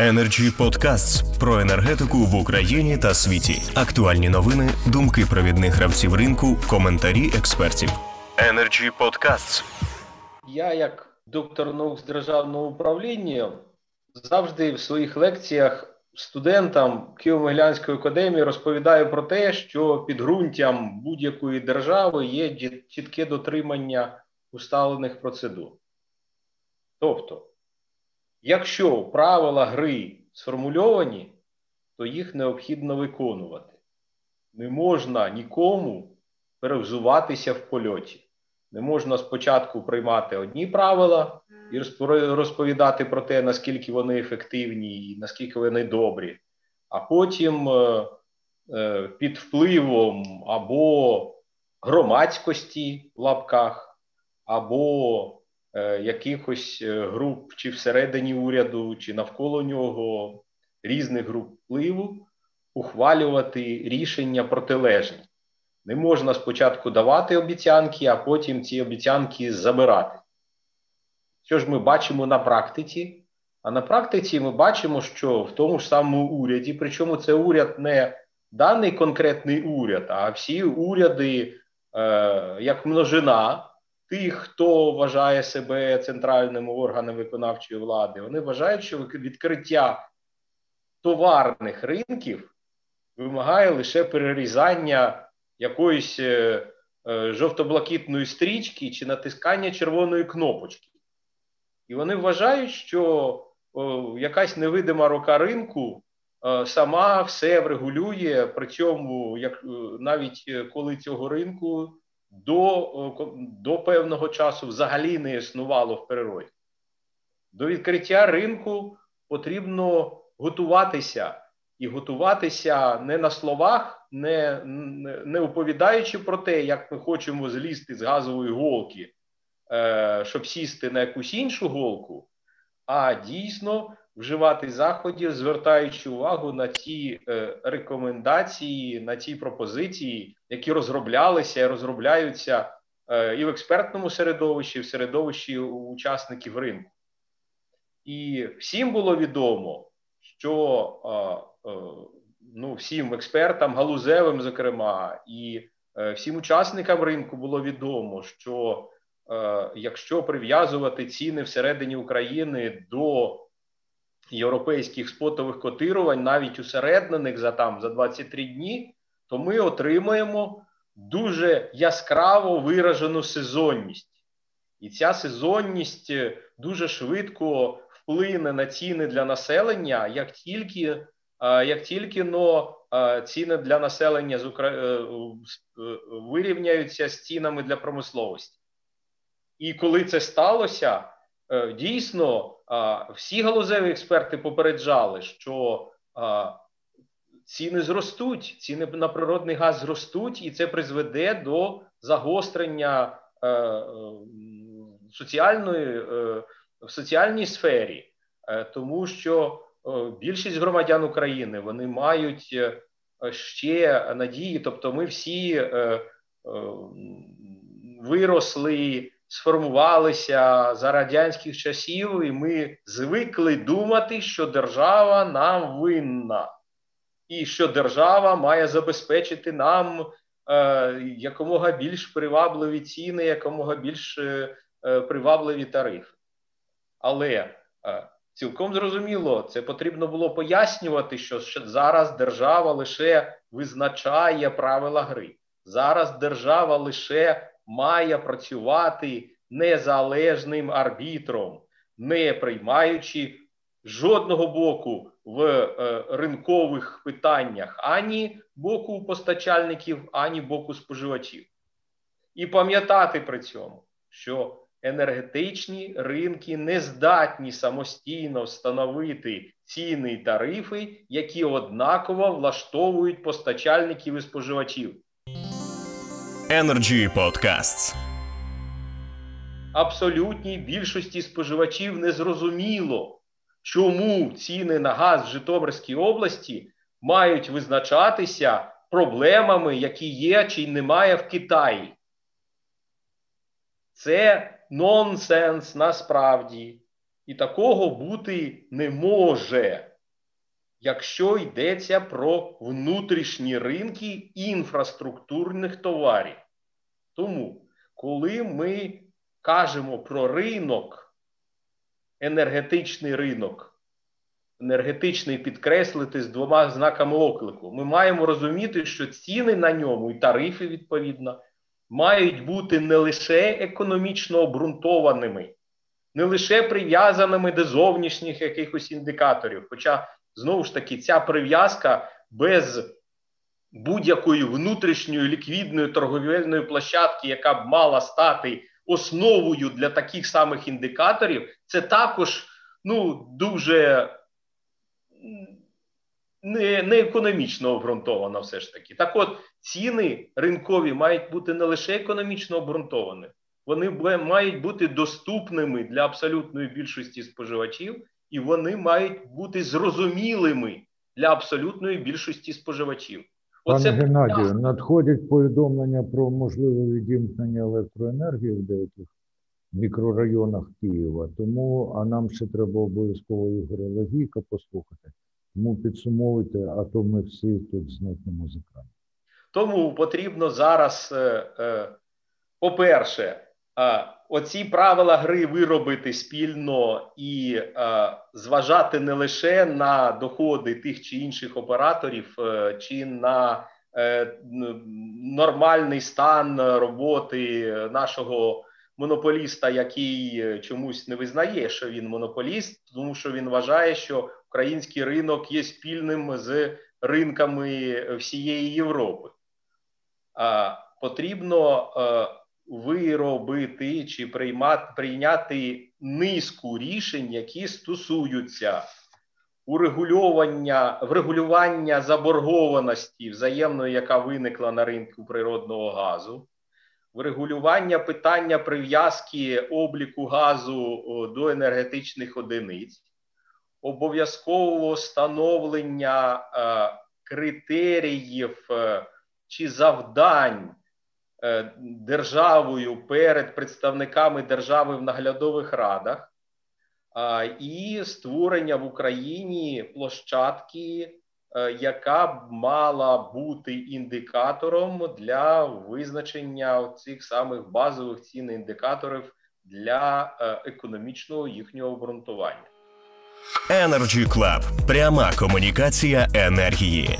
Energy Podcasts про енергетику в Україні та світі. Актуальні новини, думки провідних гравців ринку, коментарі експертів. Energy Podcasts. Я, як доктор наук з державного управління, завжди в своїх лекціях студентам Києво-Могилянської академії розповідаю про те, що підґрунтям будь-якої держави є чітке дотримання усталених процедур. Тобто, якщо правила гри сформульовані, то їх необхідно виконувати. Не можна нікому перевзуватися в польоті. Не можна спочатку приймати одні правила і розповідати про те, наскільки вони ефективні і наскільки вони добрі, а потім е, е, під впливом або громадськості в лапках, або якихось е, груп чи всередині уряду, чи навколо нього різних груп впливу ухвалювати рішення протилежні. Не можна спочатку давати обіцянки, а потім ці обіцянки забирати. Що ж ми бачимо на практиці? А на практиці ми бачимо, що в тому ж самому уряді, причому це уряд не даний конкретний уряд, а всі уряди, е, як множина, тих, хто вважає себе центральним органом виконавчої влади, вони вважають, що відкриття товарних ринків вимагає лише перерізання якоїсь е, е, жовто-блакитної стрічки чи натискання червоної кнопочки. І вони вважають, що якась невидима рука ринку е, сама все врегулює, при цьому як навіть коли цього ринку до до певного часу взагалі не існувало в природі. До відкриття ринку потрібно готуватися і готуватися не на словах, не, не оповідаючи про те, як ми хочемо злізти з газової голки, е, щоб сісти на якусь іншу голку, а дійсно вживати заходів, звертаючи увагу на ті е, рекомендації, на ті пропозиції, які розроблялися і розробляються е, і в експертному середовищі, і в середовищі учасників ринку. І всім було відомо, що е, ну, всім експертам, галузевим, зокрема, і всім учасникам ринку було відомо, що якщо прив'язувати ціни всередині України до європейських спотових котирувань, навіть усереднених за там за 23 дні, то ми отримаємо дуже яскраво виражену сезонність. І ця сезонність е, дуже швидко вплине на ціни для населення, як тільки е, як тільки но е, ціни для населення з Укра... вирівняються з цінами для промисловості. І коли це сталося, дійсно всі галузеві експерти попереджали, що ціни зростуть, ціни на природний газ зростуть, і це призведе до загострення е, е, соціальної е, в соціальній сфері, тому що більшість громадян України вони мають ще надії, тобто ми всі виросли сформувалися за радянських часів, і ми звикли думати, що держава нам винна, і що держава має забезпечити нам е, якомога більш привабливі ціни, якомога більш е, е привабливі тарифи. Але е, цілком зрозуміло, це потрібно було пояснювати, що зараз держава лише визначає правила гри. Зараз держава лише має працювати незалежним арбітром, не приймаючи жодного боку в е, ринкових питаннях ані боку постачальників, ані боку споживачів. І пам'ятати при цьому, що енергетичні ринки не здатні самостійно встановити ціни і тарифи, які однаково влаштовують постачальників і споживачів. Energy Podcasts. Абсолютній більшості споживачів не зрозуміло, чому ціни на газ в Житомирській області мають визначатися проблемами, які є чи немає в Китаї. Це нонсенс насправді. І такого бути не може. якщо йдеться про внутрішні ринки інфраструктурних товарів. Тому, коли ми кажемо про ринок, енергетичний ринок, енергетичний підкреслити з двома знаками оклику, ми маємо розуміти, що ціни на ньому і тарифи відповідно мають бути не лише економічно обґрунтованими, не лише прив'язаними до зовнішніх якихось індикаторів. Хоча, знову ж таки, ця прив'язка без будь-якої внутрішньої ліквідної торговельної площадки, яка б мала стати основою для таких самих індикаторів, це також ну, дуже не, не економічно обґрунтовано все ж таки. Так от ціни ринкові мають бути не лише економічно обґрунтованими, вони мають бути доступними для абсолютної більшості споживачів, і вони мають бути зрозумілими для абсолютної більшості споживачів. Оце Пане Геннадію, надходять повідомлення про можливе відімкнення електроенергії в деяких мікрорайонах Києва. Тому а нам ще треба обов'язково Ігоря Логійка послухати. Тому підсумовуйте, а то ми всі тут зникнемо з екрану. Тому потрібно зараз, е, е, по-перше, оці правила гри виробити спільно і зважати не лише на доходи тих чи інших операторів, чи на нормальний стан роботи нашого монополіста, який чомусь не визнає, що він монополіст, тому що він вважає, що український ринок є спільним з ринками всієї Європи. А потрібно е, виробити чи приймати, прийняти низку рішень, які стосуються урегулювання врегулювання заборгованості взаємної, яка виникла на ринку природного газу, врегулювання питання прив'язки обліку газу до енергетичних одиниць обов'язкового встановлення е, критеріїв е, чи завдань державою перед представниками держави в наглядових радах, і створення в Україні площадки. Яка б мала бути індикатором для визначення цих самих базових цін індикаторів для економічного їхнього обґрунтування? Energy Club. пряма комунікація енергії.